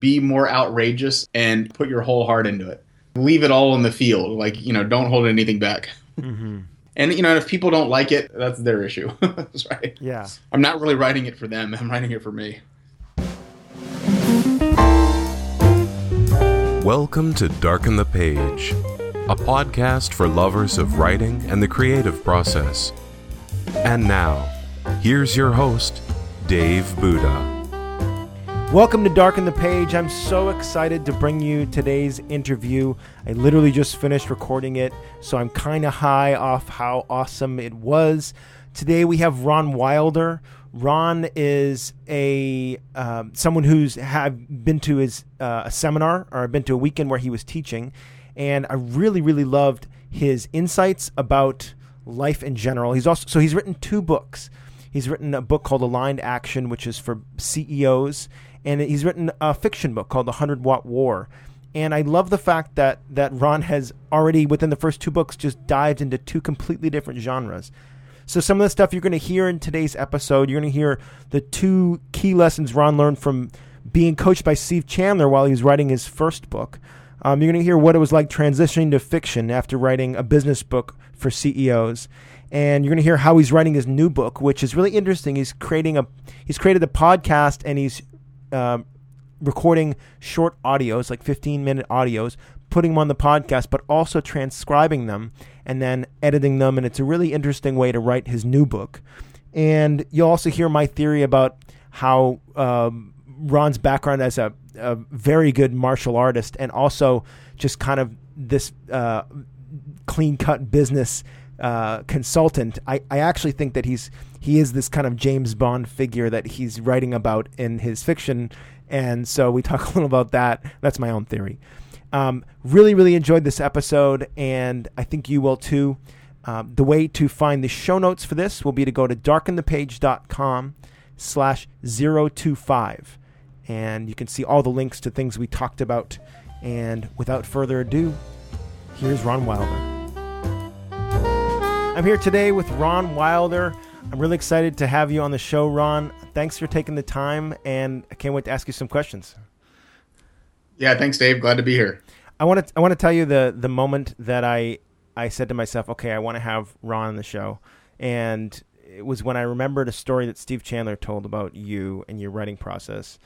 be more outrageous and put your whole heart into it. Leave it all in the field. Like, you know, don't hold anything back. Mm-hmm. And, you know, if people don't like it, that's their issue. that's right. Yeah. I'm not really writing it for them, I'm writing it for me. Welcome to Darken the Page, a podcast for lovers of writing and the creative process. And now, here's your host, Dave Buddha. Welcome to Darken the Page. I'm so excited to bring you today's interview. I literally just finished recording it, so I'm kind of high off how awesome it was. Today we have Ron Wilder. Ron is a um, someone who's have been to his uh, a seminar or been to a weekend where he was teaching, and I really really loved his insights about life in general. He's also so he's written two books. He's written a book called Aligned Action, which is for CEOs, and he's written a fiction book called The Hundred Watt War. And I love the fact that that Ron has already within the first two books just dived into two completely different genres. So some of the stuff you're going to hear in today's episode, you're going to hear the two key lessons Ron learned from being coached by Steve Chandler while he was writing his first book. Um, you're going to hear what it was like transitioning to fiction after writing a business book for CEOs and you're going to hear how he's writing his new book, which is really interesting. He's creating a he's created a podcast and he's um, recording short audios, like 15 minute audios, putting them on the podcast, but also transcribing them and then editing them. And it's a really interesting way to write his new book. And you'll also hear my theory about how um, Ron's background as a, a, very good martial artist and also just kind of this uh, clean cut business uh, consultant. I, I actually think that he's he is this kind of James Bond figure that he's writing about in his fiction. And so we talk a little about that. That's my own theory. Um, really, really enjoyed this episode, and I think you will too. Um, the way to find the show notes for this will be to go to darkenthepage.com slash 025. And you can see all the links to things we talked about. And without further ado, here's Ron Wilder. I'm here today with Ron Wilder. I'm really excited to have you on the show, Ron. Thanks for taking the time, and I can't wait to ask you some questions. Yeah, thanks, Dave. Glad to be here. I want to I want to tell you the the moment that I I said to myself, okay, I want to have Ron on the show, and it was when I remembered a story that Steve Chandler told about you and your writing process,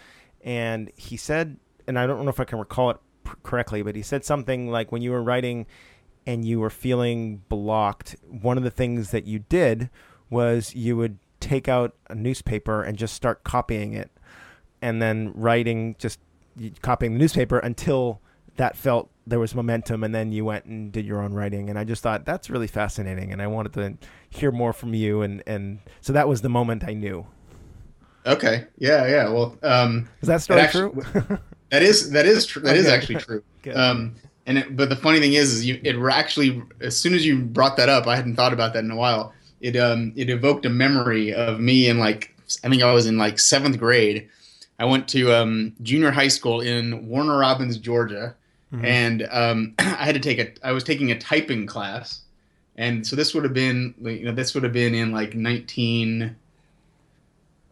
and he said, and I don't know if I can recall it correctly, but he said something like when you were writing and you were feeling blocked, one of the things that you did was you would take out a newspaper and just start copying it and then writing just copying the newspaper until that felt there was momentum and then you went and did your own writing. And i just thought that's really fascinating and i wanted to hear more from you. And and so that was the moment i knew. Okay. Yeah yeah. Well um is that story actually, true? That is that is true that okay. is actually true. Um and it, but the funny thing is, is you it actually as soon as you brought that up, I hadn't thought about that in a while. It um it evoked a memory of me in like I think I was in like seventh grade. I went to um, junior high school in Warner Robins, Georgia, mm-hmm. and um, I had to take a I was taking a typing class, and so this would have been you know this would have been in like nineteen.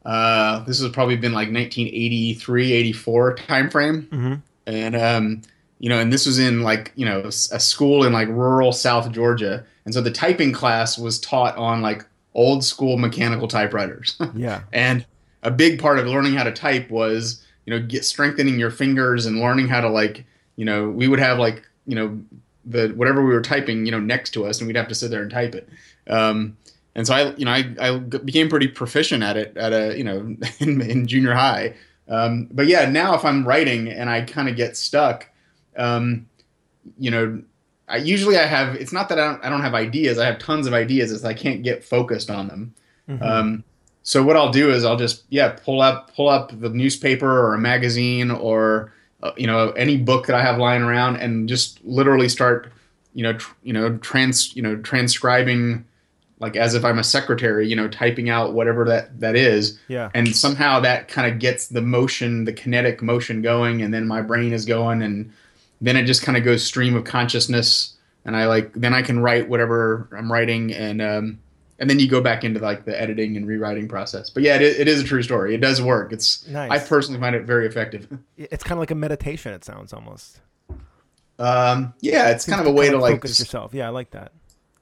Uh, this has probably been like 1983, 84 time frame, mm-hmm. and um, you know, and this was in like, you know, a school in like rural South Georgia. And so the typing class was taught on like old school mechanical typewriters. Yeah. and a big part of learning how to type was, you know, get strengthening your fingers and learning how to like, you know, we would have like, you know, the whatever we were typing, you know, next to us and we'd have to sit there and type it. Um, and so I, you know, I, I became pretty proficient at it at a, you know, in, in junior high. Um, but yeah, now if I'm writing and I kind of get stuck, um, you know, I usually I have. It's not that I don't, I don't have ideas. I have tons of ideas. It's I can't get focused on them. Mm-hmm. Um, so what I'll do is I'll just yeah pull up pull up the newspaper or a magazine or uh, you know any book that I have lying around and just literally start you know tr- you know trans you know transcribing like as if I'm a secretary, you know, typing out whatever that that is. Yeah. And somehow that kind of gets the motion, the kinetic motion going, and then my brain is going, and then it just kind of goes stream of consciousness and i like then i can write whatever i'm writing and um, and then you go back into like the editing and rewriting process. But yeah, it, it is a true story. It does work. It's Nice. I personally find it very effective. It's kind of like a meditation. It sounds almost. Um, yeah, it's kind of a way to like focus just, yourself. Yeah, I like that.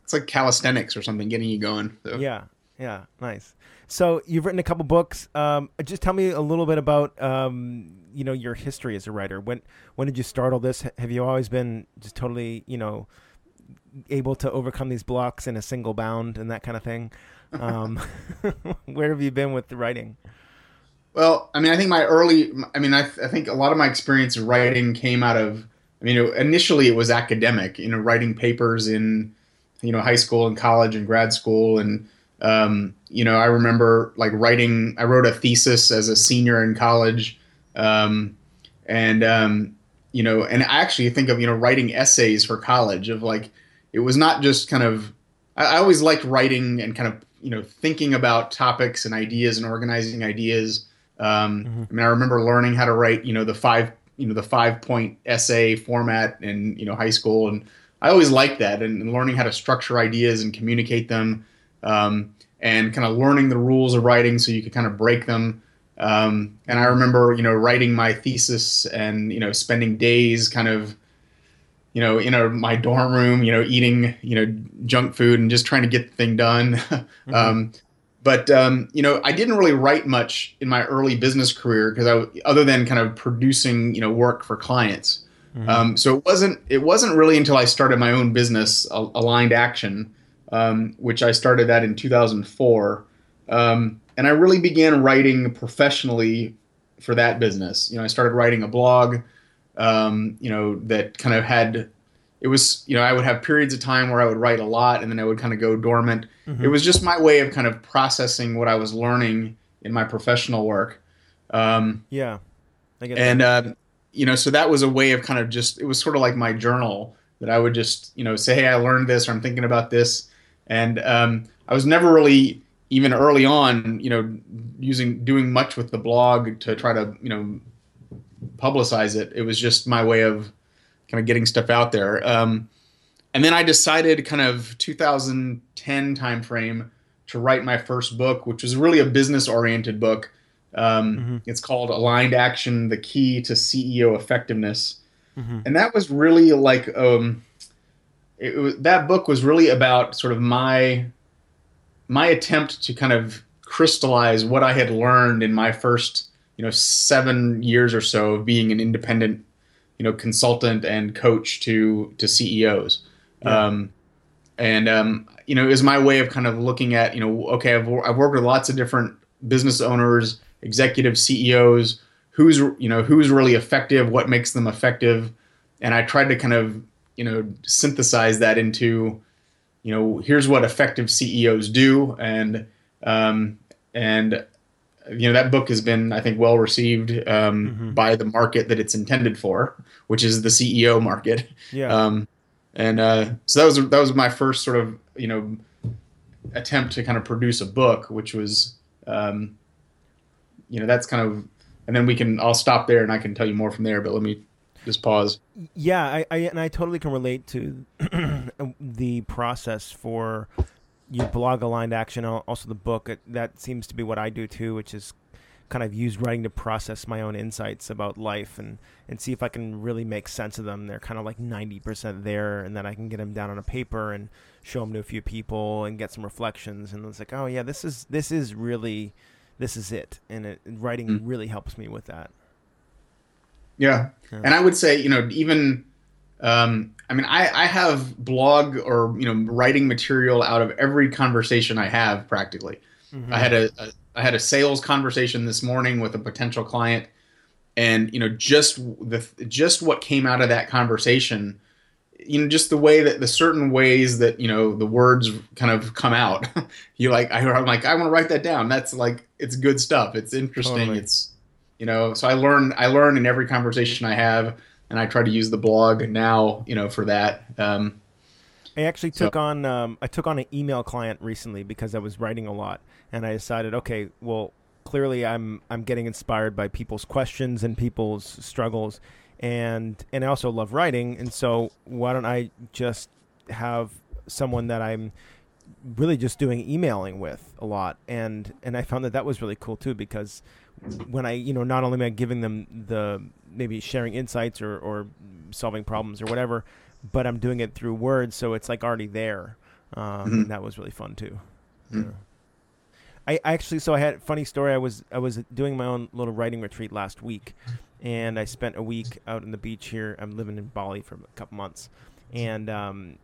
it's like calisthenics or something, getting you going. So. Yeah, yeah, nice. So you've written a couple books. Um, just tell me a little bit about um, you know your history as a writer. When when did you start all this? Have you always been just totally you know able to overcome these blocks in a single bound and that kind of thing? Um, where have you been with the writing? Well, I mean, I think my early, I mean, I, I think a lot of my experience writing came out of, I mean, initially it was academic, you know, writing papers in, you know, high school and college and grad school. And, um, you know, I remember like writing, I wrote a thesis as a senior in college. Um, and, um, you know, and I actually think of, you know, writing essays for college of like, it was not just kind of, I, I always liked writing and kind of, you know, thinking about topics and ideas and organizing ideas. Um, I mean, I remember learning how to write, you know, the five, you know, the five point essay format in, you know, high school. And I always liked that and, and learning how to structure ideas and communicate them. Um, and kind of learning the rules of writing so you could kind of break them. Um, and I remember, you know, writing my thesis and, you know, spending days kind of, you know, in a, my dorm room, you know, eating, you know, junk food and just trying to get the thing done. um, but um, you know, I didn't really write much in my early business career because I, other than kind of producing, you know, work for clients. Um, so it wasn't it wasn't really until I started my own business, Aligned Action, um, which I started that in 2004, um, and I really began writing professionally for that business. You know, I started writing a blog, um, you know, that kind of had it was you know I would have periods of time where I would write a lot and then I would kind of go dormant. It was just my way of kind of processing what I was learning in my professional work. Um, Yeah, I get and uh, you know so that was a way of kind of just it was sort of like my journal that i would just you know say hey i learned this or i'm thinking about this and um, i was never really even early on you know using doing much with the blog to try to you know publicize it it was just my way of kind of getting stuff out there. Um, and then i decided kind of 2010 timeframe to write my first book which was really a business oriented book. Um, It's called Aligned Action: The Key to CEO Effectiveness, and that was really like um, it was, that book was really about sort of my my attempt to kind of crystallize what I had learned in my first you know seven years or so of being an independent you know consultant and coach to to CEOs. Um, and um, you know, it was my way of kind of looking at you know, okay, I've, I've worked with lots of different business owners, executive CEOs, who's you know who's really effective, what makes them effective, and I tried to kind of you know synthesize that into you know here's what effective CEOs do, and um, and you know that book has been I think well received um, by the market that it's intended for, which is the CEO market. Yeah. Um, and uh, so that was that was my first sort of you know attempt to kind of produce a book, which was um, you know that's kind of and then we can I'll stop there and I can tell you more from there. But let me just pause. Yeah, I, I and I totally can relate to the process for your blog aligned action, also the book. It, that seems to be what I do too, which is kind of use writing to process my own insights about life and and see if I can really make sense of them. They're kind of like ninety percent there, and then I can get them down on a paper and show them to a few people and get some reflections. And it's like, oh yeah, this is this is really this is it, and it, writing hmm. really helps me with that. Yeah. And I would say, you know, even, um, I mean, I, I have blog or, you know, writing material out of every conversation I have practically. I had a, a, I had a sales conversation this morning with a potential client and, you know, just the, just what came out of that conversation, you know, just the way that the certain ways that, you know, the words kind of come out, you like, I, I'm like, I want to write that down. That's like, it's good stuff. It's interesting. Totally. It's, you know so i learn i learn in every conversation i have and i try to use the blog now you know for that um, I actually took on um, I took on an email client recently because I was writing a lot, and I decided, okay, well, clearly I'm I'm getting inspired by people's questions and people's struggles, and and I also love writing, and so why don't I just have someone that I'm really just doing emailing with a lot, and and I found that that was really cool too because when I you know not only am I giving them the maybe sharing insights or or solving problems or whatever, but I'm doing it through words, so it's like already there, um, mm-hmm. and that was really fun too. Mm-hmm. Yeah. I, actually so I had a funny story. I was I was doing my own little writing retreat last week, and I spent a week out in the beach here. I'm living in Bali for a couple months, and um,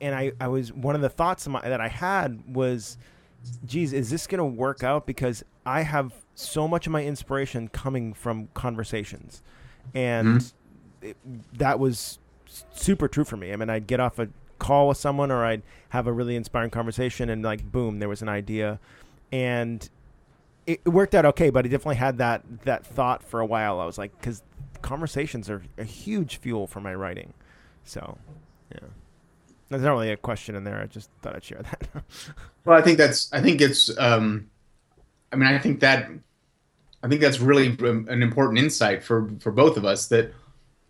and I I was one of the thoughts my, that I had was, geez, is this going to work out? Because I have so much of my inspiration coming from conversations, and mm-hmm. it, that was super true for me. I mean, I'd get off a call with someone, or I'd have a really inspiring conversation, and like boom, there was an idea and it, worked out okay. But I definitely had that that thought for a while. I was like, because conversations are a huge fuel for my writing. So, yeah. There's not really a question in there. I just thought I'd share that. well, I think that's. I think it's. Um, I mean, I think that. I think that's really an important insight for for both of us. That,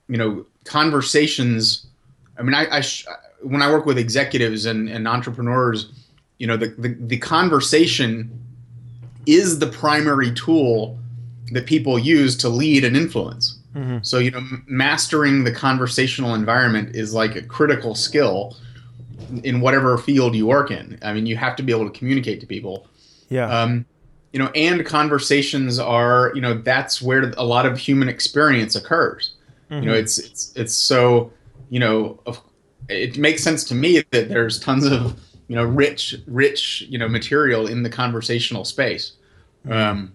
you know, conversations. I mean, I, I when I work with executives and, and entrepreneurs, you know the, the, the conversation is the primary tool that people use to lead and influence mm-hmm. so you know mastering the conversational environment is like a critical skill in whatever field you work in i mean you have to be able to communicate to people yeah um, you know and conversations are you know that's where a lot of human experience occurs mm-hmm. you know mm-hmm. it's it's it's so you know it makes sense to me that there's tons of you know rich rich you know material in the conversational space mm-hmm. um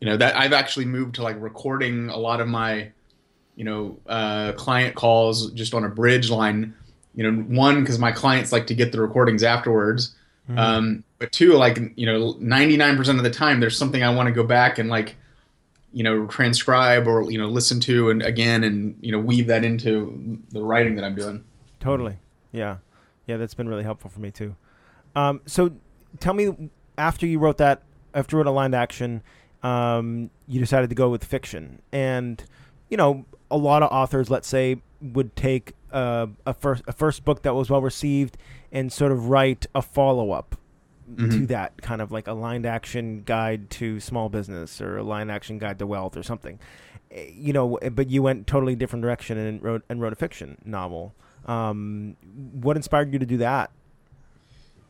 you know that i've actually moved to like recording a lot of my you know uh client calls just on a bridge line you know one because my clients like to get the recordings afterwards mm-hmm. um but two like you know 99% of the time there's something i want to go back and like you know transcribe or you know listen to and again and you know weave that into the writing that i'm doing totally yeah yeah, that's been really helpful for me too. Um, so tell me, after you wrote that, after you wrote Aligned Action, um, you decided to go with fiction, and you know, a lot of authors, let's say, would take a first a first book that was well received and sort of write a follow up mm-hmm. to that kind of like aligned action guide to small business or a aligned action guide to wealth or something eh, you know but you went totally different direction and wrote and wrote a fiction novel um, what inspired you to do that?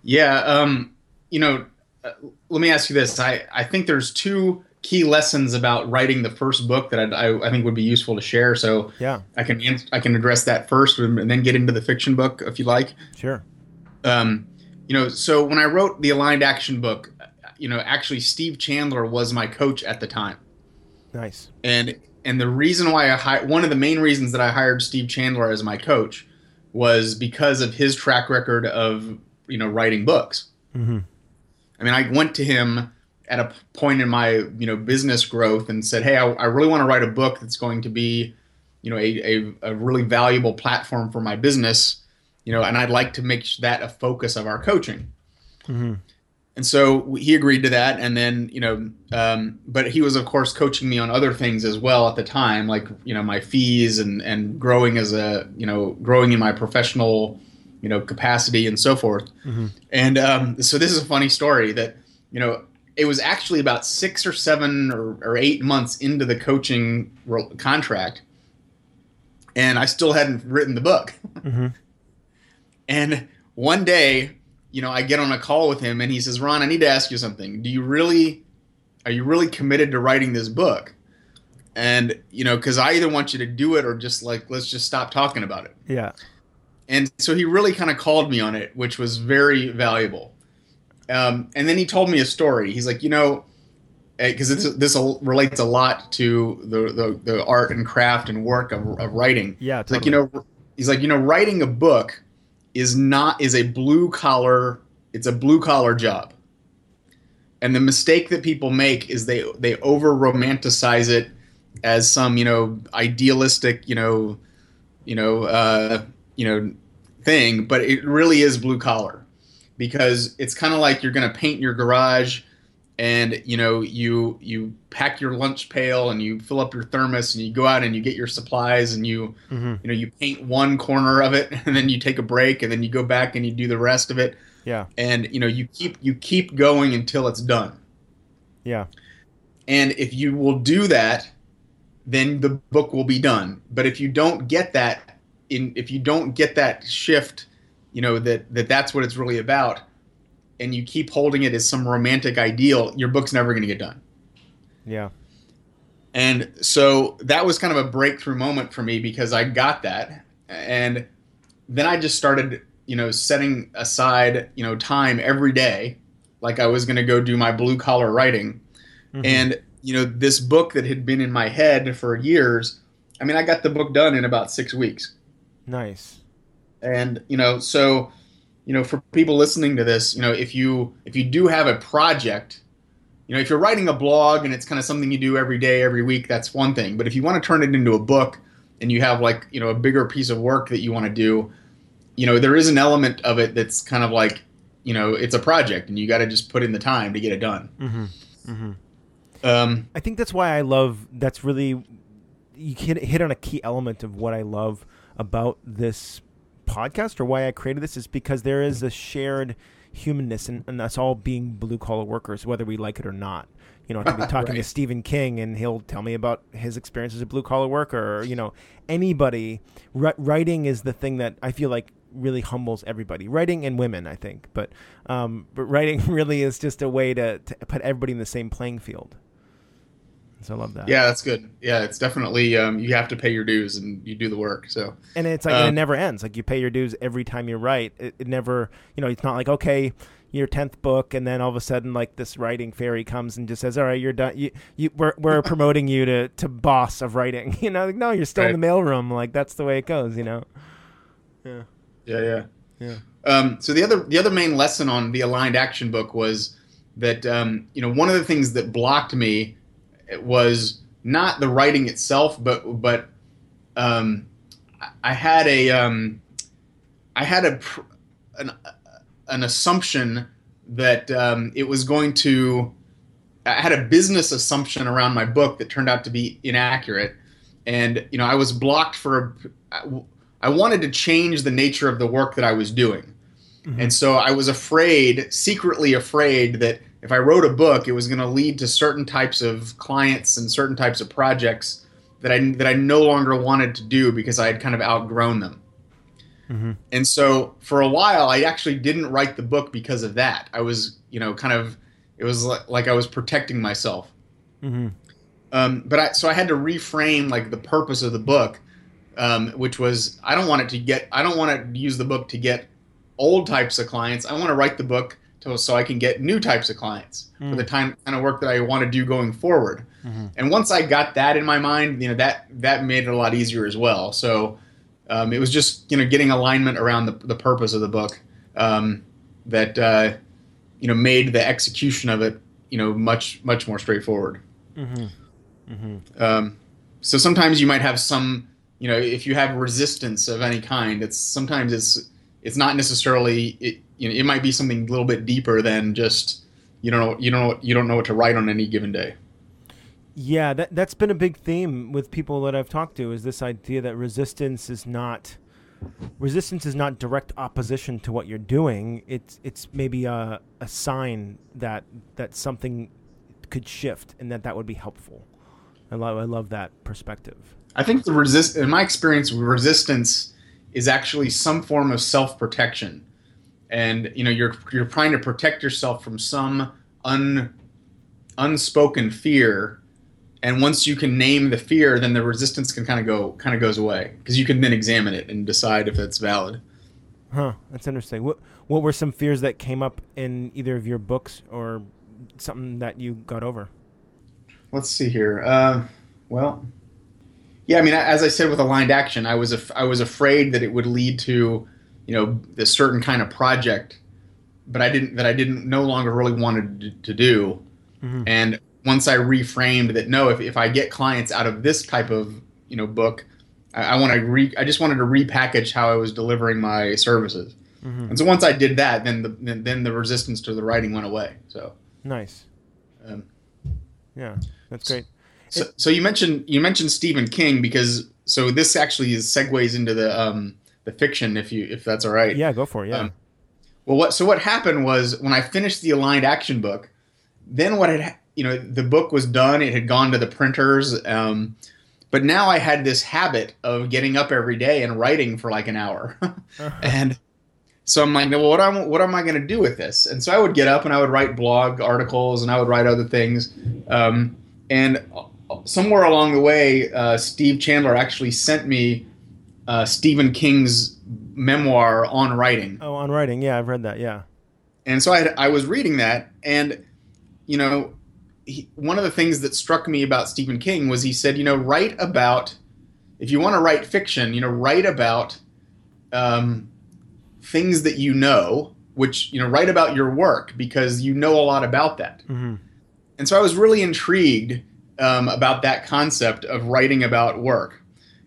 Yeah, um, you know, uh, let me ask you this. I, I think there's two key lessons about writing the first book that I, I, think would be useful to share. So yeah, I can I can address that first and then get into the fiction book if you like. Sure. Um, you know, so when I wrote the aligned action book, you know, actually Steve Chandler was my coach at the time. Nice. And and the reason why I hi- one of the main reasons that I hired Steve Chandler as my coach was because of his track record of you know writing books. Mm-hmm. I mean, I went to him at a point in my you know business growth and said, "Hey, I, I really want to write a book that's going to be, you know, a, a, a, really valuable platform for my business, you know, and I'd like to make that a focus of our coaching." Mm-hmm and so he agreed to that and then you know um, but he was of course coaching me on other things as well at the time like you know my fees and and growing as a you know growing in my professional you know capacity and so forth mm-hmm. and um, so this is a funny story that you know it was actually about six or seven or, or eight months into the coaching contract and i still hadn't written the book mm-hmm. and one day you know, I get on a call with him and he says, Ron, I need to ask you something. Do you really, are you really committed to writing this book? And, you know, because I either want you to do it or just like, let's just stop talking about it. Yeah. And so he really kind of called me on it, which was very valuable. Um, and then he told me a story. He's like, you know, because eh, this relates a lot to the, the, the art and craft and work of, of writing. Yeah, totally. like you know, he's like, you know, writing a book is not is a blue collar it's a blue collar job and the mistake that people make is they they over romanticize it as some you know idealistic you know you know uh, you know thing but it really is blue collar because it's kind of like you're going to paint your garage and you know you you pack your lunch pail and you fill up your thermos and you go out and you get your supplies and you Mm-hmm. you know you paint one corner of it and then you take a break and then you go back and you do the rest of it Yeah. and you know you keep you keep going until it's done Yeah. and if you will do that then the book will be done but if you don't get that in if you don't get that shift you know that that that's what it's really about and you keep holding it as some romantic ideal your book's never going to get done Yeah. and so that was kind of a breakthrough moment for me because I got that. And then I just started, you know, setting aside, you know, time every day, like I was going to go do my blue collar writing. Mhm. And, you know, this book that had been in my head for years, I mean, I got the book done in about six weeks. nice. And, you know, so, you know, for people listening to this, you know, if you if you do have a project, you know, if you're writing a blog and it's kind of something you do every day, every week, that's one thing. But if you want to turn it into a book and you have like, you know, a bigger piece of work that you want to do, you know, there is an element of it that's kind of like, you know, it's a project and you got to just put in the time to get it done. Mm-hmm. Mm-hmm. Um, I think that's why I love. That's really you hit hit on a key element of what I love about this podcast or why I created this is because there is a shared humanness and, and us all being blue collar workers, whether we like it or not. You know, I could be talking to Stephen King and he'll tell me about his experience as a blue collar worker. Or, you know, anybody. Ri- writing is the thing that I feel like really humbles everybody. Writing and women, I think, but um, but writing really is just a way to, to put everybody in the same playing field. So I love that. yeah, that's good. Yeah, it's definitely um, you have to pay your dues and you do the work. So and it's like and it Um, never ends. Like you pay your dues every time you write. It, it never, you know, it's not like okay, your tenth book, and then all of a sudden, like this writing fairy comes and just says, "All right, you're done. You, you, we're we're promoting you to to boss of writing." You know, like, no, you're still in the mailroom. Like that's the way it goes. You know. Yeah. yeah, yeah. Yeah. Um, so the other the other main lesson on the aligned action book was that um, you know one of the things that blocked me was not the writing itself, but but um, I- had a um, I had a pr- an, an assumption that um, it was going to I had a business assumption around my book that turned out to be inaccurate, and you know I was blocked for a, I wanted to change the nature of the work that I was doing. And so I was afraid, secretly afraid, that if I wrote a book, it was going to lead to certain types of clients and certain types of projects that I that I no longer wanted to do because I had kind of outgrown them. hmm And so for a while, I actually didn't write the book because of that. I was, you know, kind of, it was like, like I was protecting myself. hmm Um, but I, so I had to reframe like the purpose of the book, um, which was I don't want it to get, I don't want to use the book to get old types of clients. I want to write the book to, so I can get new types of clients for Mm. the time kind of work that I want to do going forward. Mhm. And once I got that in my mind, you know that that made it a lot easier as well. So um, it was just you know getting alignment around the, the purpose of the book um, that uh, you know made the execution of it you know much much more straightforward. hmm hmm Um, so sometimes you might have some, you know, if you have resistance of any kind, it's sometimes it's it's not necessarily it, you know it might be something a little bit deeper than just you don't know you don't know you don't know what to write on any given day. Yeah, that that's been a big theme with people that I've talked to is this idea that resistance is not resistance is not direct opposition to what you're doing. It's it's maybe a a sign that that something could shift and that that would be helpful. I love I love that perspective. I think the resist in my experience, resistance is actually some form of self protection, and you know you're you're trying to protect yourself from some un unspoken fear, and once you can name the fear, then the resistance can kind of go kind of goes away because you can then examine it and decide if it's valid. Huh, that's interesting. What what were some fears that came up in either of your books or something that you got over? Let's see here. Uh, well, yeah, I mean, as I said with aligned action, I was af- I was afraid that it would lead to, you know, this certain kind of project, but I didn't that I didn't no longer really wanted to, do. Mhm. And once I reframed that, no, if, if I get clients out of this type of you know book, I, I want to re I just wanted to repackage how I was delivering my services. Mhm. And so once I did that, then the then, then the resistance to the writing went away. So Nice. Um, yeah, that's great. So, so you mentioned you mentioned Stephen King because so this actually is segues into the um, the fiction if you if that's all right. Yeah, go for it. Yeah. Um, well, what so what happened was when I finished the aligned action book, then what had you know the book was done. It had gone to the printers. Um, but now I had this habit of getting up every day and writing for like an hour, uh-huh. and so I'm like, well, what am what am I going to do with this? And so I would get up and I would write blog articles and I would write other things. Um, and somewhere along the way, uh, Steve Chandler actually sent me uh, Stephen King's memoir on writing. Oh, on writing, yeah, I've read that, yeah. And so I, had, I was reading that, and you know, he, one of the things that struck me about Stephen King was he said, you know, write about if you want to write fiction, you know, write about um, things that you know, which you know, write about your work because you know a lot about that. Mm-hmm. And so I was really intrigued um, about that concept of writing about work.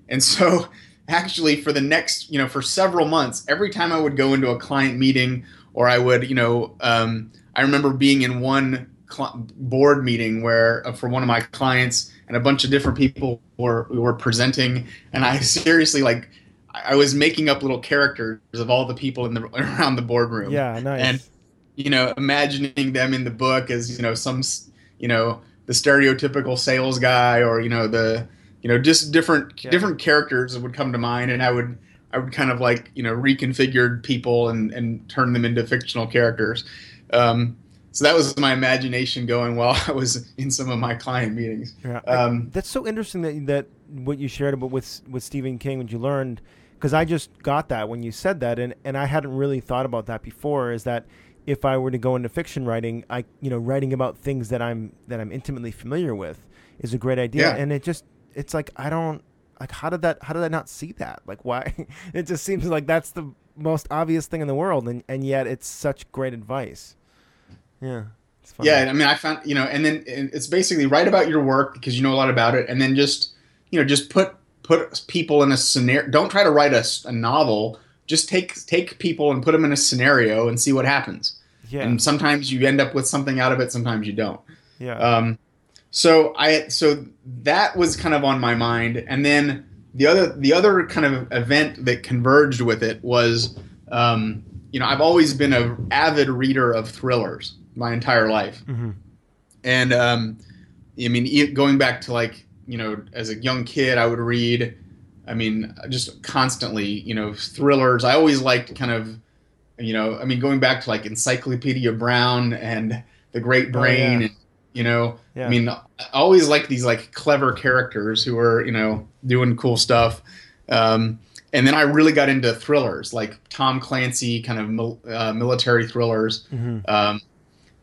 And so, actually, for the next, you know, for several months, every time I would go into a client meeting or I would, you know, um, I remember being in one cl- board meeting where uh, for one of my clients and a bunch of different people were were presenting, and I seriously like I was making up little characters of all the people in the around the boardroom. Yeah, nice. And you know, imagining them in the book as you know some you know the stereotypical sales guy or you know the you know just different yeah. different characters that would come to mind and i would i would kind of like you know reconfigured people and and turn them into fictional characters um, so that was my imagination going while i was in some of my client meetings yeah um, that's so interesting that that what you shared about with with stephen king when you learned because i just got that when you said that and and i hadn't really thought about that before is that if I were to go into fiction writing, I you know writing about things that I'm that I'm intimately familiar with is a great idea. Yeah. And it just it's like I don't like how did that how did I not see that? Like why? it just seems like that's the most obvious thing in the world, and and yet it's such great advice. Yeah. Yeah, I mean, I found you know, and then it's basically write about your work because you know a lot about it, and then just you know just put put people in a scenario. Don't try to write a, a novel. Just take take people and put them in a scenario and see what happens. Yeah. And sometimes you end up with something out of it, sometimes you don't. Yeah. Um, so I so that was kind of on my mind, and then the other the other kind of event that converged with it was, um, you know, I've always been an avid reader of thrillers my entire life, mm-hmm. and um, I mean, going back to like you know, as a young kid, I would read. I mean, just constantly, you know, thrillers. I always liked kind of you know, I mean, going back to like Encyclopedia Brown and The Great Brain, oh, yeah. and, you know, yeah. I mean, I always like these like clever characters who are, you know, doing cool stuff. Um, and then I really got into thrillers, like Tom Clancy kind of mil- uh, military thrillers. Mm-hmm. Um,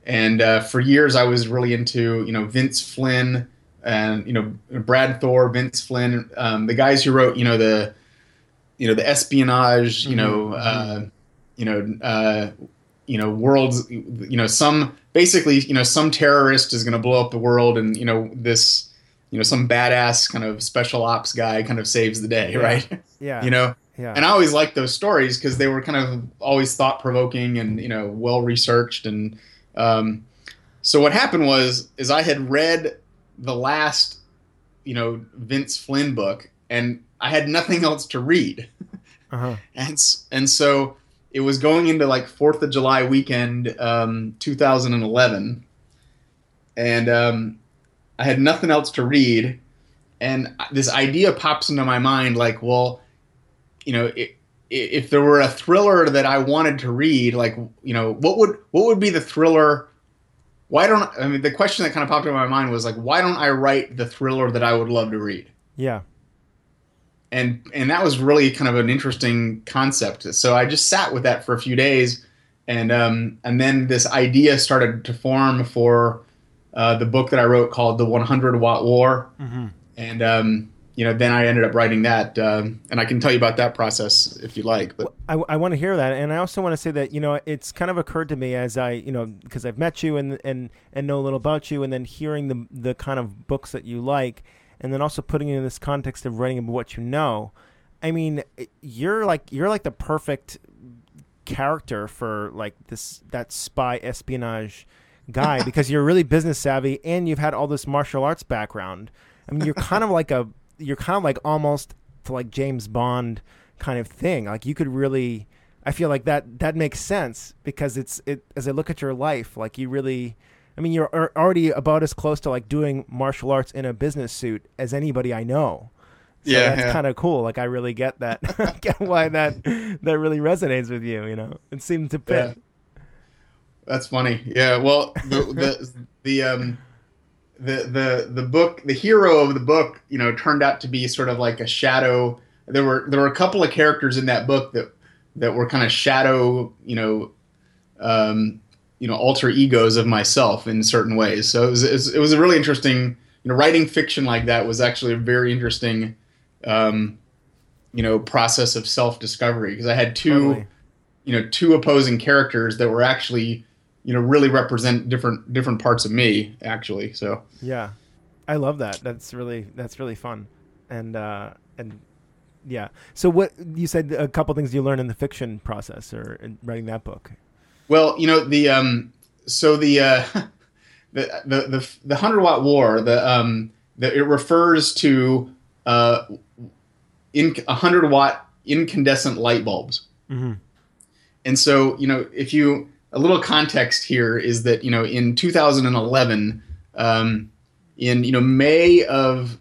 and uh, for years, I was really into, you know, Vince Flynn and you know Brad Thor, Vince Flynn, um, the guys who wrote, you know, the you know the espionage, you mm-hmm. know. Uh, you know, uh, you know, worlds, you know, some basically, you know, some terrorist is going to blow up the world, and you know, this, you know, some badass kind of special ops guy kind of saves the day, yeah. right? Yeah. you know. Yeah. And I always liked those stories because they were kind of always thought provoking and you know well researched and um, so what happened was is I had read the last you know Vince Flynn book and I had nothing else to read, uh-huh. and and so it was going into like Fourth of July weekend, um, 2011, and um, I had nothing else to read, and this idea pops into my mind, like, well, you know, it, if there were a thriller that I wanted to read, like, you know, what would what would be the thriller? Why don't I mean the question that kind of popped into my mind was like, why don't I write the thriller that I would love to read? Yeah and and that was really kind of an interesting concept. So I just sat with that for a few days, and um, and then this idea started to form for uh, the book that I wrote called The 100 Watt War, mm-hmm. and um, you know then I ended up writing that, um, and I can tell you about that process if you like. But I, I want to hear that, and I also want to say that you know it's kind of occurred to me as I you know because I've met you and and and know a little about you, and then hearing the the kind of books that you like and then also putting it in this context of writing about what you know. I mean, you're like you're like the perfect character for like this that spy espionage guy because you're really business savvy and you've had all this martial arts background. I mean, you're kind of like a you're kind of like almost to like James Bond kind of thing. Like you could really I feel like that that makes sense because it's it as I look at your life, like you really I mean, you're already about as close to like doing martial arts in a business suit as anybody I know. So Yeah, that's yeah. kind of cool. Like I really get that. Get why that that really resonates with you. You know, it seemed to Yeah. fit. That's funny. Yeah. Well, the the the um the the the book the hero of the book you know turned out to be sort of like a shadow. There were there were a couple of characters in that book that that were kind of shadow you know um you know alter egos of myself in certain ways. So it was it was, a really interesting you know writing fiction like that was actually a very interesting um you know process of self discovery because I had two Totally. you know two opposing characters that were actually you know really represent different different parts of me actually so Yeah, I love that. That's really that's really fun, and uh, and yeah. So what you said a couple things you learned in the fiction process or in writing that book. Well you know the um so the uh the the the, the 100 watt war the um the, it refers to uh in 100 watt incandescent light bulbs Mm-hmm. And so, you know, if you a little context here is that you know in 2011, um, in you know May of,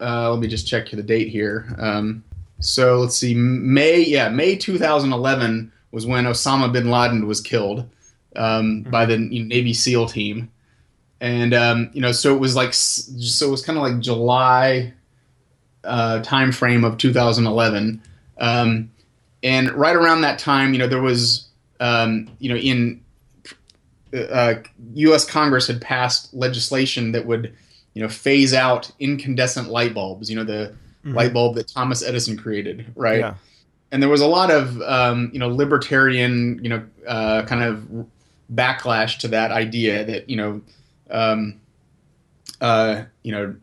uh, let me just check the date here. Um, so let's see, May yeah May 2011 was when Osama bin Laden was killed um, by the Navy SEAL team, and um, you know so it was like so it was kind of like July uh, time frame of 2011. Um, and right around that time, you know, there was, um, you know, in uh, U.S. Congress had passed legislation that would, you know, phase out incandescent light bulbs. You know, the light bulb that Thomas Edison created, right? Yeah. And there was a lot of, um, you know, libertarian, you know, uh, kind of backlash to that idea that, you know, um, uh, you know,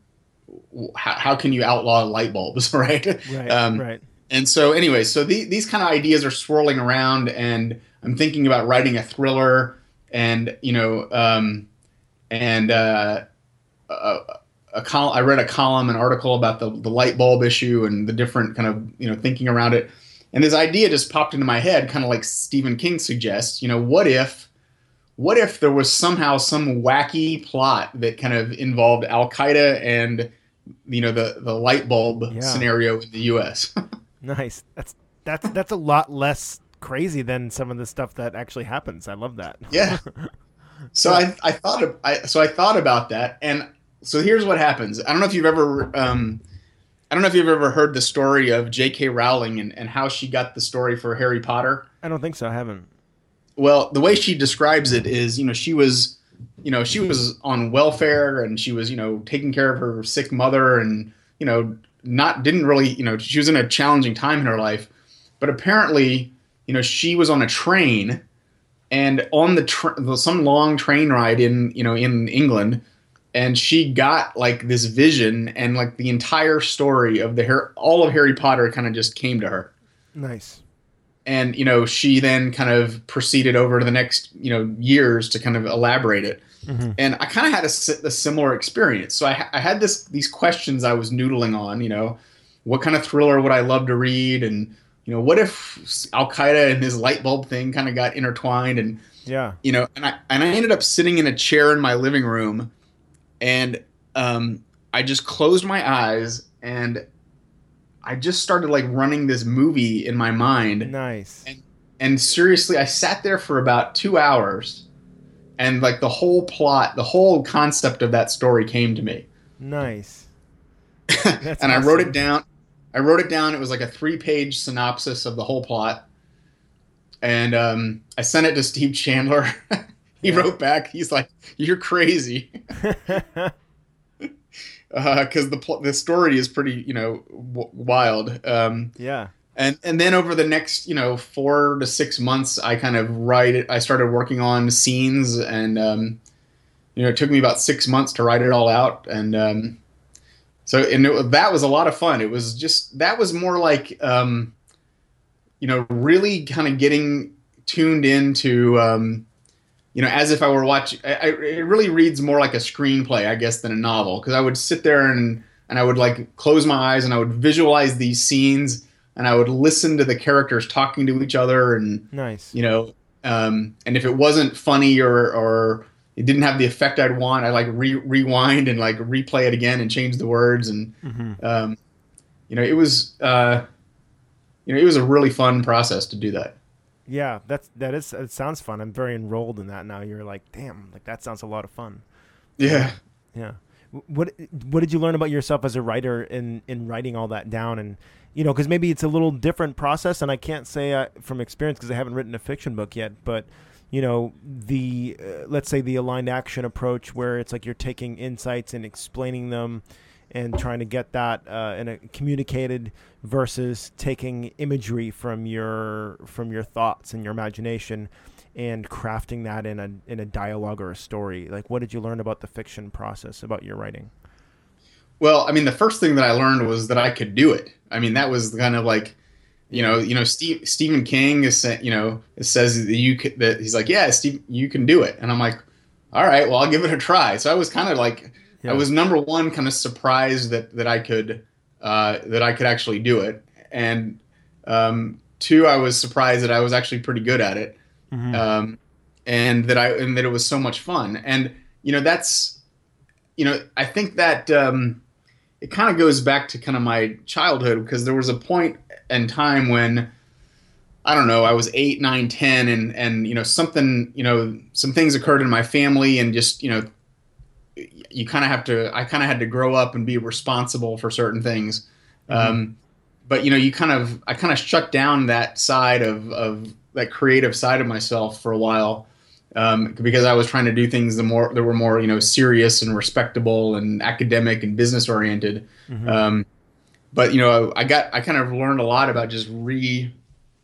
how, how can you outlaw light bulbs, right? Right. Um, right. and so anyway so the, these kind of ideas are swirling around and i'm thinking about writing a thriller and you know um, and uh, a, a col- i read a column an article about the, the light bulb issue and the different kind of you know thinking around it and this idea just popped into my head kind of like stephen king suggests you know what if what if there was somehow some wacky plot that kind of involved al qaeda and you know the the light bulb Yeah. scenario in the us Nice. That's that's that's a lot less crazy than some of the stuff that actually happens. I love that. Yeah. So I, I thought I so I thought about that, and so here's what happens. I don't know if you've ever um, I don't know if you've ever heard the story of J.K. Rowling and, and how she got the story for Harry Potter. I don't think so. I haven't. Well, the way she describes it is, you know, she was, you know, she was on welfare and she was, you know, taking care of her sick mother and, you know, not didn't really, you know, she was in a challenging time in her life, but apparently, you know, she was on a train and on the tr- some long train ride in, you know, in England and she got like this vision and like the entire story of the Har- all of Harry Potter kind of just came to her. Nice. and you know she then kind of proceeded over to the next you know years to kind of elaborate it. Mm-hmm. And i kind of had a, a similar experience. So I, I had this these questions i was noodling on you know what kind of thriller would i love to read? And you know what if al-qaeda and his light bulb thing kind of got intertwined? And Yeah. you know and i and i ended up sitting in a chair in my living room and um, i just closed my eyes and i just started like running this movie in my mind. Nice. and seriously i sat there for about two hours and like the whole plot the whole concept of that story came to me. Nice. And i wrote it down. I wrote it down. It was like a three page synopsis of the whole plot. And um, i sent it to steve chandler he Yeah. wrote back he's like you're crazy because the pl- the story is pretty you know w- wild um, yeah. and and then over the next you know four to six months i kind of write it i started working on scenes and um, you know it took me about six months to write it all out and um, so and it, that was a lot of fun it was just that was more like um, you know really kind of getting tuned into um, you know, as if I were watching. I, I, it really reads more like a screenplay, I guess, than a novel because I would sit there and and I would like close my eyes and I would visualize these scenes and I would listen to the characters talking to each other and nice, you know, um, and if it wasn't funny or or it didn't have the effect I'd want, I like re- rewind and like replay it again and change the words and mm-hmm. um, you know, it was uh, you know, it was a really fun process to do that. Yeah, that's that is it sounds fun. I'm very enrolled in that now. You're like, damn, like that sounds a lot of fun. Yeah. Yeah. What what did you learn about yourself as a writer in in writing all that down and you know because maybe it's a little different process and I can't say uh, from experience because I haven't written a fiction book yet but you know the uh, let's say the aligned action approach where it's like you're taking insights and explaining them and trying to get that uh, in a communicated versus taking imagery from your from your thoughts and your imagination and crafting that in a in a dialogue or a story. Like what did you learn about the fiction process about your writing? Well i mean the first thing that i learned was that i could do it. I mean that was kind of like you know you know Steve, stephen king is you know says that you could, that he's like yeah steve you can do it. And i'm like all right well i'll give it a try. So i was kind of like yeah. i was number one kind of surprised that that i could uh, that i could actually do it and um, two i was surprised that i was actually pretty good at it mm-hmm. um, and that I and that it was so much fun. And you know, that's you know, I think that um, it kind of goes back to kind of my childhood because there was a point in time when I don't know, I was eight, nine, ten, and and you know something, you know, some things occurred in my family, and just you know, you kind of have to. I kind of had to grow up and be responsible for certain things. Mm-hmm. Um, but you know, you kind of, I kind of shut down that side of of that creative side of myself for a while um, because I was trying to do things the more that were more you know serious and respectable and academic and business oriented. Mm-hmm. Um, but you know, I got I kind of learned a lot about just re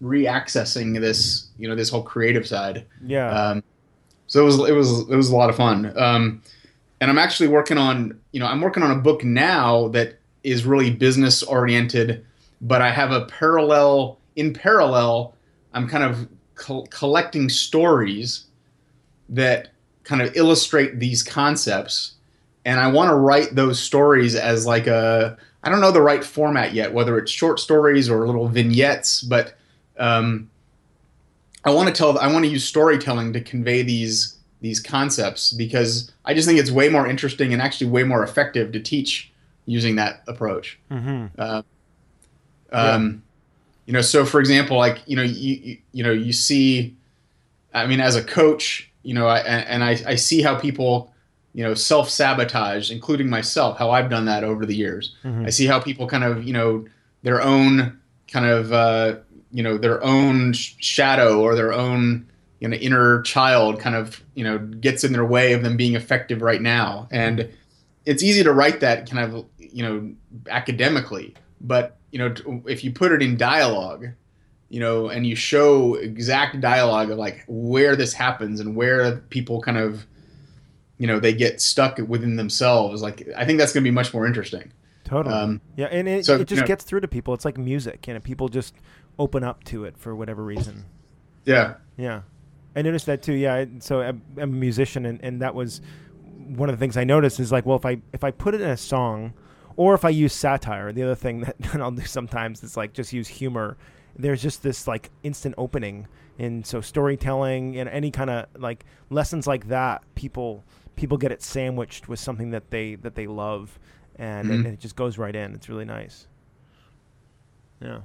re-accessing this you know this whole creative side. Yeah. Um, so it was it was it was a lot of fun. And I'm actually working on you know I'm working on a book now that is really business oriented, but I have a parallel in parallel I'm kind of co- collecting stories that kind of illustrate these concepts, and I want to write those stories as like a I don't know the right format yet, whether it's short stories or little vignettes, but um, I want to tell I want to use storytelling to convey these these concepts because I just think it's way more interesting and actually way more effective to teach using that approach. Mm-hmm. Uh, um, you know so for example like you know you you, you know you see i mean as a coach you know I, and I, I see how people you know self sabotage including myself how i've done that over the years mm-hmm. i see how people kind of you know their own kind of uh, you know their own shadow or their own you know inner child kind of you know gets in their way of them being effective right now and it's easy to write that kind of you know academically but you know, if you put it in dialogue, you know, and you show exact dialogue of like where this happens and where people kind of, you know, they get stuck within themselves. Like, I think that's going to be much more interesting. Totally. Um, yeah, and it, so, it just you know, gets through to people. It's like music, and people just open up to it for whatever reason. Yeah. Yeah. I noticed that too. Yeah. So I'm, I'm a musician, and, and that was one of the things I noticed is like, well, if I if I put it in a song or if I use satire. The other thing that, I'll do sometimes is like just use humor. There's just this like instant opening, and so storytelling and any kind of like lessons like that, people people get it sandwiched with something that they that they love, and, mm-hmm. and it just goes right in. It's really nice. Yeah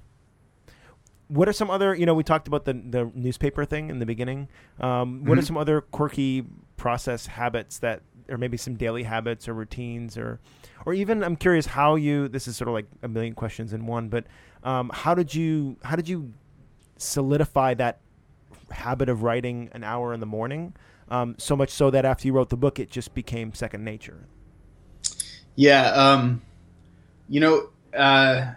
what are some other you know we talked about the the newspaper thing in the beginning. Um, what mm-hmm. are some other quirky process habits that or maybe some daily habits or routines or or even I'm curious how you this is sort of like a million questions in one but um, how did you how did you solidify that habit of writing an hour in the morning? Um, so much so that after you wrote the book it just became second nature. Yeah um, you know uh,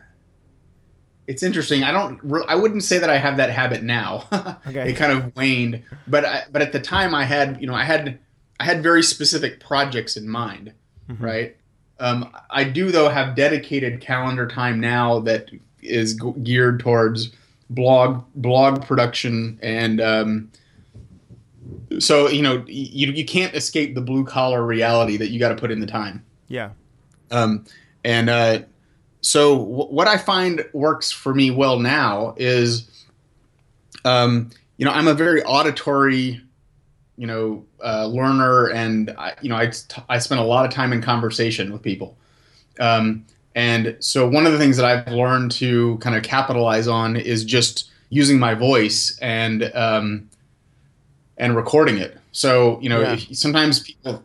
it's interesting I don't I wouldn't say that I have that habit now okay. it kind of waned but I, but at the time I had you know I had I had very specific projects in mind, mm-hmm. right? Um, I do though have dedicated calendar time now that is g- geared towards blog blog production and um, so you know you you can't escape the blue collar reality that you got to put in the time. Yeah. Um, and uh, so w- what I find works for me well now is, um, you know, I'm a very auditory, you know, uh, learner, and I, you know, I t- I spend a lot of time in conversation with people. Um, and so one of the things that I've learned to kind of capitalize on is just using my voice and um, and recording it. So you know, Yeah. sometimes people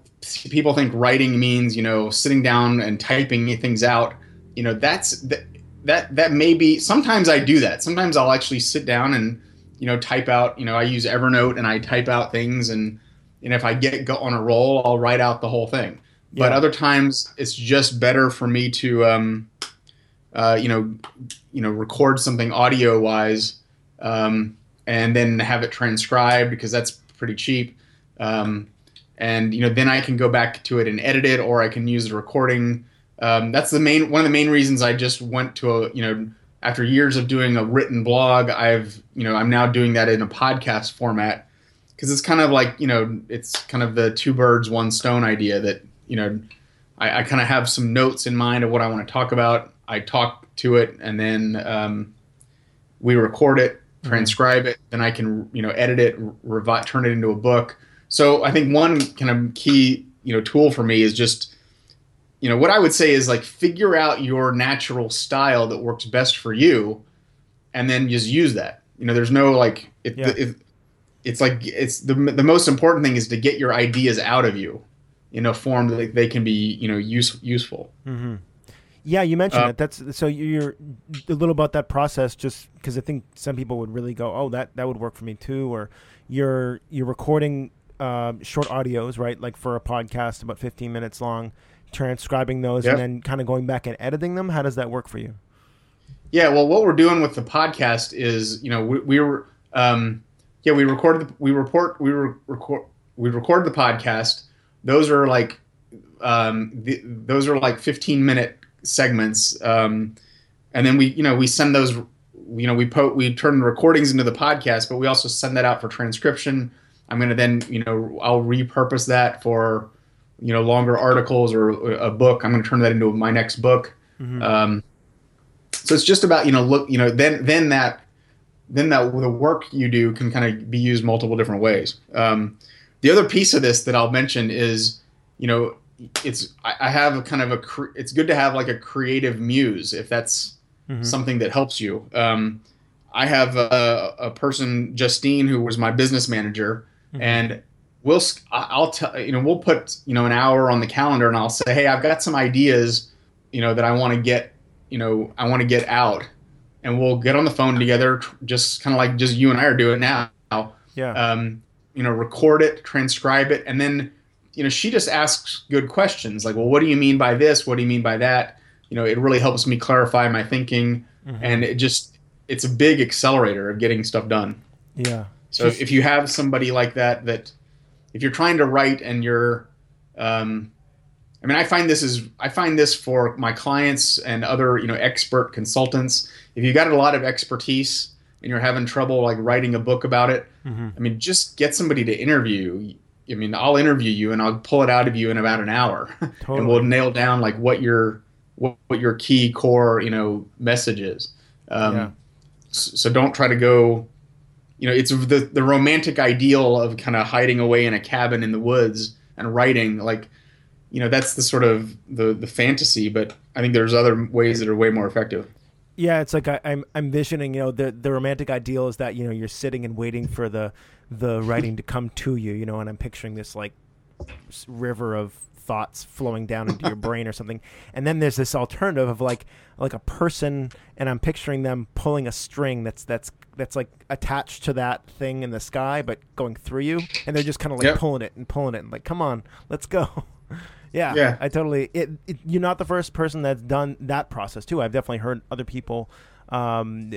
people think writing means you know sitting down and typing things out. You know, that's that that that may be. Sometimes I do that. Sometimes I'll actually sit down and you know type out. You know, I use Evernote and I type out things and and if I get go on a roll, I'll write out the whole thing. But other times, it's just better for me to, um, uh, you know, you know, record something audio wise, um, and then have it transcribed because that's pretty cheap. Um, and you know, then I can go back to it and edit it, or I can use the recording. Um, that's the main one of the main reasons I just went to a you know after years of doing a written blog, I've you know I'm now doing that in a podcast format because it's kind of like you know it's kind of the two birds one stone idea that you know I, I kind of have some notes in mind of what I want to talk about. I talk to it and then um, we record it, transcribe it, then I can you know edit it, revi- turn it into a book. So I think one kind of key you know tool for me is just you know what I would say is like figure out your natural style that works best for you, and then just use that. You know, there's no like it, Yeah. it it's like it's the the most important thing is to get your ideas out of you in a form that they can be you know use, useful. Yeah, you mentioned Uh, it. That's so you're a little about that process, just because I think some people would really go, "Oh, that that would work for me too." Or you're you're recording um, short audios, right? Like for a podcast, about 15 minutes long, transcribing those, Yep. and then kind of going back and editing them. How does that work for you? Yeah, well, what we're doing with the podcast is, you know, we, we were, um, yeah, we recorded, the, we report, we were record, we record the podcast. Those are like, um, the, those are like 15 minute segments, um, and then we, you know, we send those, you know, we po- we turn the recordings into the podcast, but we also send that out for transcription. I'm going to then, you know, I'll repurpose that for, you know, longer articles or a book. I'm going to turn that into my next book. Um, so it's just about you know look you know then then that then that the work you do can kind of be used multiple different ways. Um, the other piece of this that I'll mention is you know it's I, I have a kind of a cre- it's good to have like a creative muse if that's something that helps you. Um, I have a, a person Justine who was my business manager and we'll I'll tell you know we'll put you know an hour on the calendar and I'll say hey I've got some ideas you know that I want to get you know I want to get out. And we'll get on the phone together just kind of like just you and I are doing now. Yeah. um, you know record it transcribe it and then you know she just asks good questions like well what do you mean by this? What do you mean by that? You know it really helps me clarify my thinking and it just it's a big accelerator of getting stuff done. Yeah. so if you have somebody like that, that if you're trying to write and you're, um, I mean, I find this is I find this for my clients and other you know expert consultants. If you got a lot of expertise and you're having trouble like writing a book about it, I mean, just get somebody to interview. I mean, I'll interview you and I'll pull it out of you in about an hour, and we'll nail down like what your what, what your key core you know message is. Um, Yeah. So don't try to go you know, it's the the romantic ideal of kind of hiding away in a cabin in the woods and writing. Like, you know, that's the sort of the the fantasy. But I think there's other ways that are way more effective. Yeah, it's like I, I'm I'm visioning. You know, the the romantic ideal is that you know you're sitting and waiting for the the writing to come to you. You know, and I'm picturing this like river of thoughts flowing down into your brain or something. And then there's this alternative of like like a person, and I'm picturing them pulling a string that's that's that's like attached to that thing in the sky, but going through you, and they're just kind of like Yep. pulling it and pulling it, and like, come on, let's go. Yeah, Yeah. I totally. It, it, you're not the first person that's done that process too. I've definitely heard other people. Um,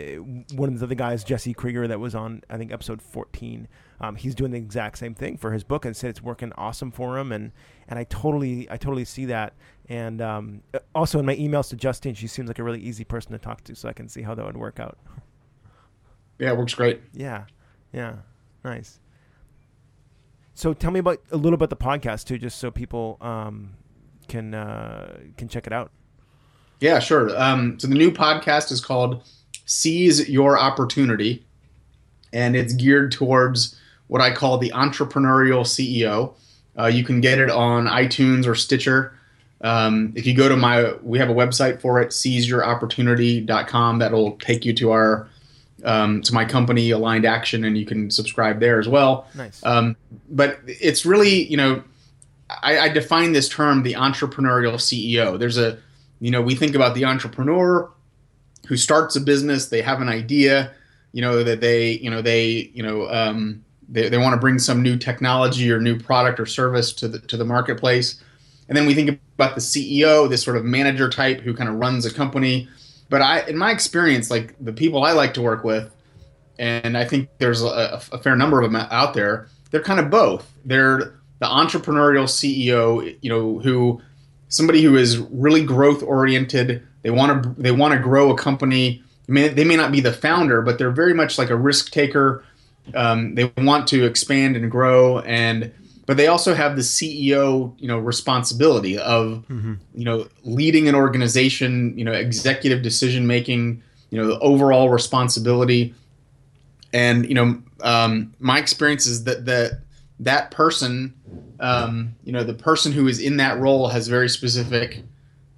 one of the other guys, Jesse Krieger, that was on I think episode 14. Um, he's doing the exact same thing for his book and said it's working awesome for him. And and I totally I totally see that. And um, also in my emails to Justine, she seems like a really easy person to talk to, so I can see how that would work out. Yeah, it works great. Yeah, yeah, nice. So tell me about a little about the podcast too, just so people um, can uh, can check it out. Yeah, sure. Um, so the new podcast is called Seize Your Opportunity, and it's geared towards what I call the entrepreneurial CEO. Uh, you can get it on iTunes or Stitcher. Um, if you go to my, we have a website for it, seizeYourOpportunity.com. That'll take you to our um, to my company, Aligned Action, and you can subscribe there as well. Nice. Um, but it's really, you know, I, I define this term the entrepreneurial CEO. There's a, you know, we think about the entrepreneur who starts a business. They have an idea, you know, that they, you know, they, you know, um, they, they want to bring some new technology or new product or service to the to the marketplace. And then we think about the CEO, this sort of manager type who kind of runs a company but I, in my experience, like the people I like to work with, and I think there's a, a fair number of them out there. They're kind of both. They're the entrepreneurial CEO, you know, who somebody who is really growth oriented. They want to they want to grow a company. I mean, they may not be the founder, but they're very much like a risk taker. Um, they want to expand and grow, and but they also have the CEO, you know, responsibility of, mm-hmm. you know, leading an organization, you know, executive decision making, you know, the overall responsibility. And you know, um, my experience is that that that person, um, you know, the person who is in that role has very specific,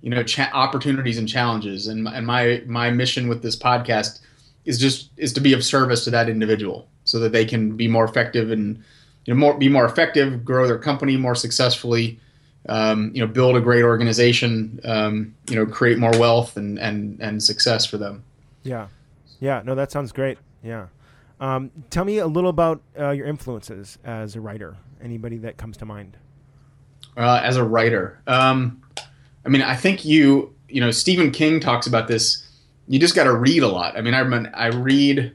you know, cha- opportunities and challenges. And and my my mission with this podcast is just is to be of service to that individual so that they can be more effective and you know, more be more effective, grow their company more successfully, um, you know, build a great organization, um, you know, create more wealth and and and success for them. Yeah, yeah. No, that sounds great. Yeah. Um, tell me a little about uh, your influences as a writer. Anybody that comes to mind? Uh, as a writer, um, I mean, I think you, you know, Stephen King talks about this. You just got to read a lot. I mean, I I read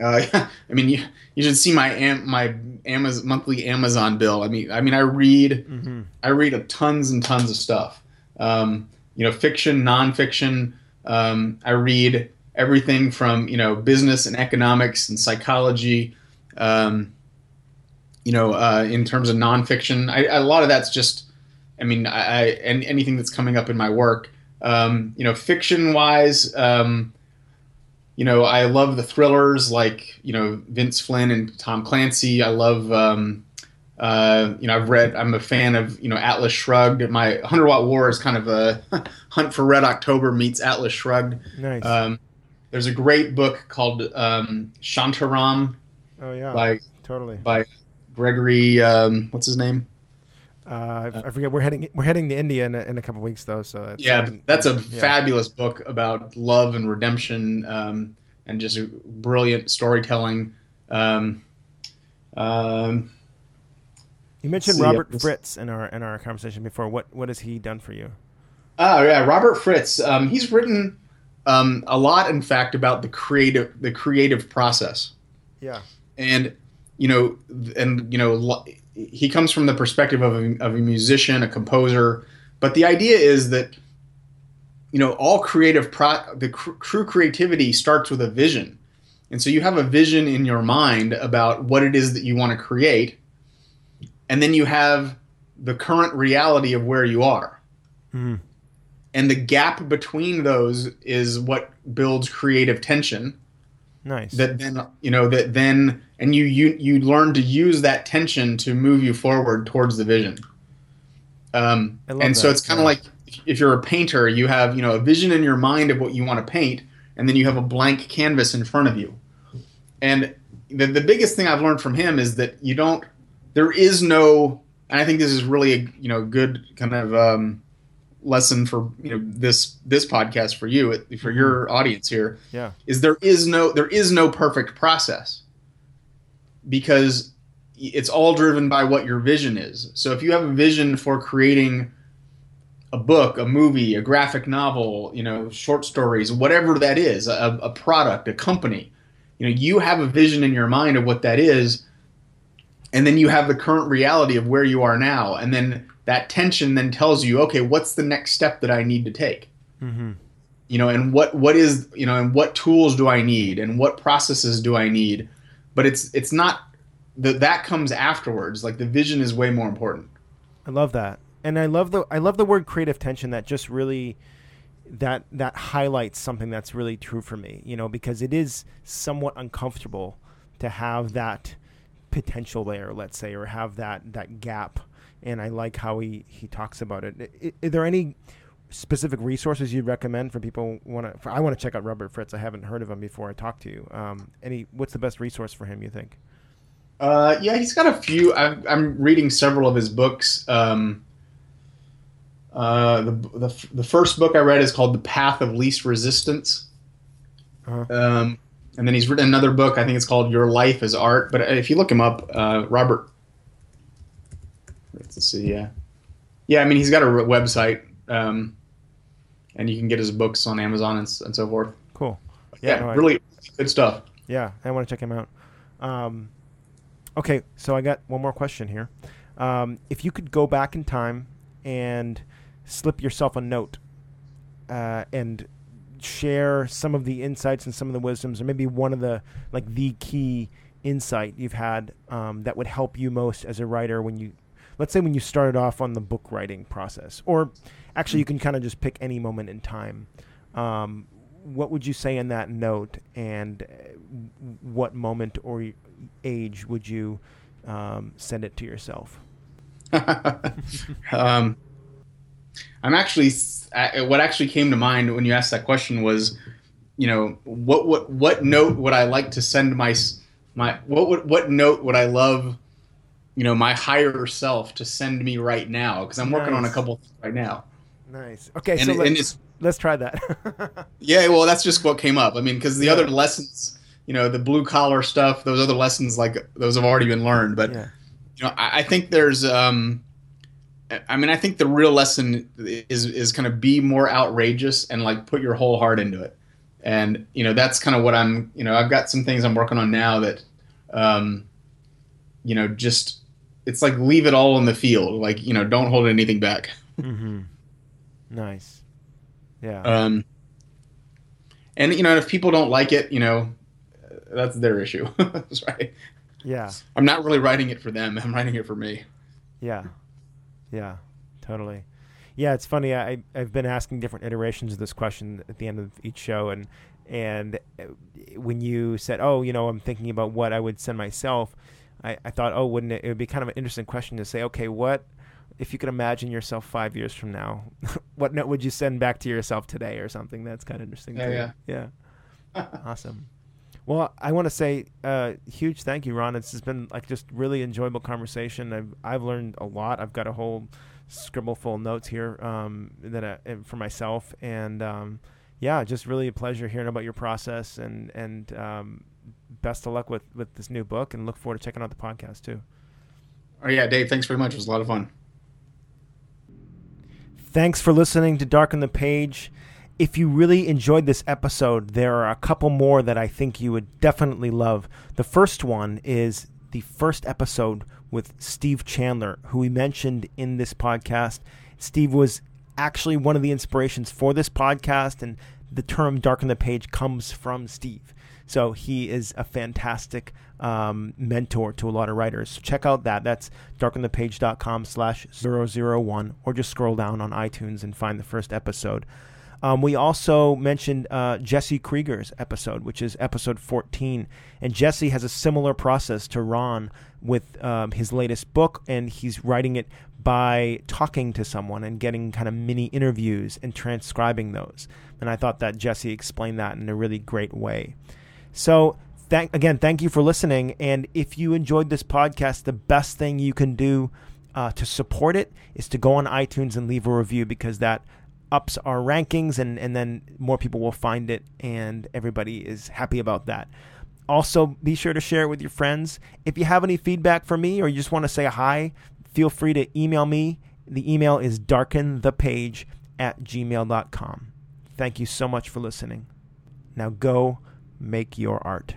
uh, I mean, you, you should see my am, my Amazon monthly Amazon bill. I mean, I mean, I read mm-hmm. I read a tons and tons of stuff. Um, you know, fiction, nonfiction. Um, I read everything from you know business and economics and psychology. Um, you know, uh, in terms of nonfiction, I, a lot of that's just. I mean, I, I and anything that's coming up in my work. Um, you know, fiction wise. Um, you know, I love the thrillers like you know Vince Flynn and Tom Clancy. I love, um, uh, you know, I've read. I'm a fan of you know Atlas Shrugged. My Hundred Watt War is kind of a Hunt for Red October meets Atlas Shrugged. Nice. Um, there's a great book called um, Shantaram. Oh yeah. By totally by Gregory. Um, what's his name? Uh, I forget. We're heading we're heading to India in a, in a couple weeks though. So yeah, that's a yeah. fabulous book about love and redemption, um, and just brilliant storytelling. Um, um, you mentioned Robert yeah, Fritz in our in our conversation before. What what has he done for you? Oh yeah, Robert Fritz. Um, he's written um, a lot, in fact, about the creative the creative process. Yeah, and you know, and you know he comes from the perspective of a, of a musician, a composer. But the idea is that you know all creative pro- the cr- true creativity starts with a vision, and so you have a vision in your mind about what it is that you want to create, and then you have the current reality of where you are. Mm-hmm. And the gap between those is what builds creative tension Nice. That then you know that then and you you you learn to use that tension to move you forward towards the vision. Um, and that. so it's kind of yeah. like if you're a painter, you have you know a vision in your mind of what you want to paint, and then you have a blank canvas in front of you. And the the biggest thing I've learned from him is that you don't. There is no, and I think this is really a you know good kind of um, lesson for you know this this podcast for you for your mm-hmm. audience here yeah is there is no there is no perfect process because it's all driven by what your vision is so if you have a vision for creating a book a movie a graphic novel you know short stories whatever that is a, a product a company you know you have a vision in your mind of what that is and then you have the current reality of where you are now and then that tension then tells you, okay, what's the next step that I need to take? Mm-hmm. You know, and what what is you know, and what tools do I need, and what processes do I need? But it's it's not that that comes afterwards. Like the vision is way more important. I love that, and I love the I love the word creative tension. That just really that that highlights something that's really true for me. You know, because it is somewhat uncomfortable to have that potential there, let's say, or have that that gap. And I like how he he talks about it. I, are there any specific resources you'd recommend for people want to? I want to check out Robert Fritz. I haven't heard of him before I talk to you. Um, any? What's the best resource for him? You think? Uh, yeah, he's got a few. I, am I'm reading several of his books. Um, uh, the, the the first book I read is called The Path of Least Resistance. Uh-huh. Um, and then he's written another book. I think it's called Your Life as Art. But if you look him up, uh, Robert. Let's see. Yeah, yeah. I mean, he's got a website, um, and you can get his books on Amazon and, and so forth. Cool. Yeah, yeah no, really I, good stuff. Yeah, I want to check him out. Um, okay, so I got one more question here. Um, if you could go back in time and slip yourself a note uh, and share some of the insights and some of the wisdoms, or maybe one of the like the key insight you've had um, that would help you most as a writer when you, let's say, when you started off on the book writing process, or actually you can kind of just pick any moment in time. Um, what would you say in that note, and uh, what moment or age would you um, send it to yourself? um, I'm actually what actually came to mind when you asked that question was, you know, what what what note would I like to send my my what would what note would I love, you know, my higher self to send me right now because I'm working nice. on a couple right now. Nice. Okay, and so it, let's, let's try that. yeah, well, that's just what came up. I mean, because the yeah. other lessons, you know, the blue collar stuff, those other lessons, like those have already been learned. But yeah. you know, I, I think there's um, I mean, I think the real lesson is is kind of be more outrageous and like put your whole heart into it. And you know, that's kind of what I'm. You know, I've got some things I'm working on now that, um, you know, just it's like leave it all in the field. Like you know, don't hold anything back. mm-hmm. Nice. Yeah. Um. And you know, if people don't like it, you know, that's their issue. that's right. Yeah. I'm not really writing it for them. I'm writing it for me. Yeah. Yeah, totally. Yeah, it's funny. I I've been asking different iterations of this question at the end of each show, and and uh, when you said, "Oh, you know, I'm thinking about what I would send myself," I, I thought, "Oh, wouldn't it? It would be kind of an interesting question to say, okay, what if you could imagine yourself five years from now? what note would you send back to yourself today, or something? That's kind of interesting. Yeah, yeah, yeah. awesome. Well, I want to say uh, huge thank you, Ron. It's has been like just really enjoyable conversation. I've I've learned a lot. I've got a whole scribble full notes here um, that I, for myself, and um, yeah, just really a pleasure hearing about your process and and um, best of luck with with this new book, and look forward to checking out the podcast too. Oh yeah, Dave, thanks very much. It was a lot of fun. Thanks for listening to Darken the Page if you really enjoyed this episode, there are a couple more that I think you would definitely love. The first one is the first episode with Steve Chandler, who we mentioned in this podcast. Steve was actually one of the inspirations for this podcast, and the term darken the page comes from Steve. So he is a fantastic um, mentor to a lot of writers. So check out that. That's darkenthepage.com slash 001, or just scroll down on iTunes and find the first episode. Um, we also mentioned uh, Jesse Krieger's episode, which is episode 14. And Jesse has a similar process to Ron with um, his latest book, and he's writing it by talking to someone and getting kind of mini interviews and transcribing those. And I thought that Jesse explained that in a really great way. So, thank, again, thank you for listening. And if you enjoyed this podcast, the best thing you can do uh, to support it is to go on iTunes and leave a review because that ups our rankings and, and then more people will find it and everybody is happy about that. Also, be sure to share it with your friends. If you have any feedback for me or you just want to say hi, feel free to email me. The email is darkenthepage at gmail.com. Thank you so much for listening. Now go make your art.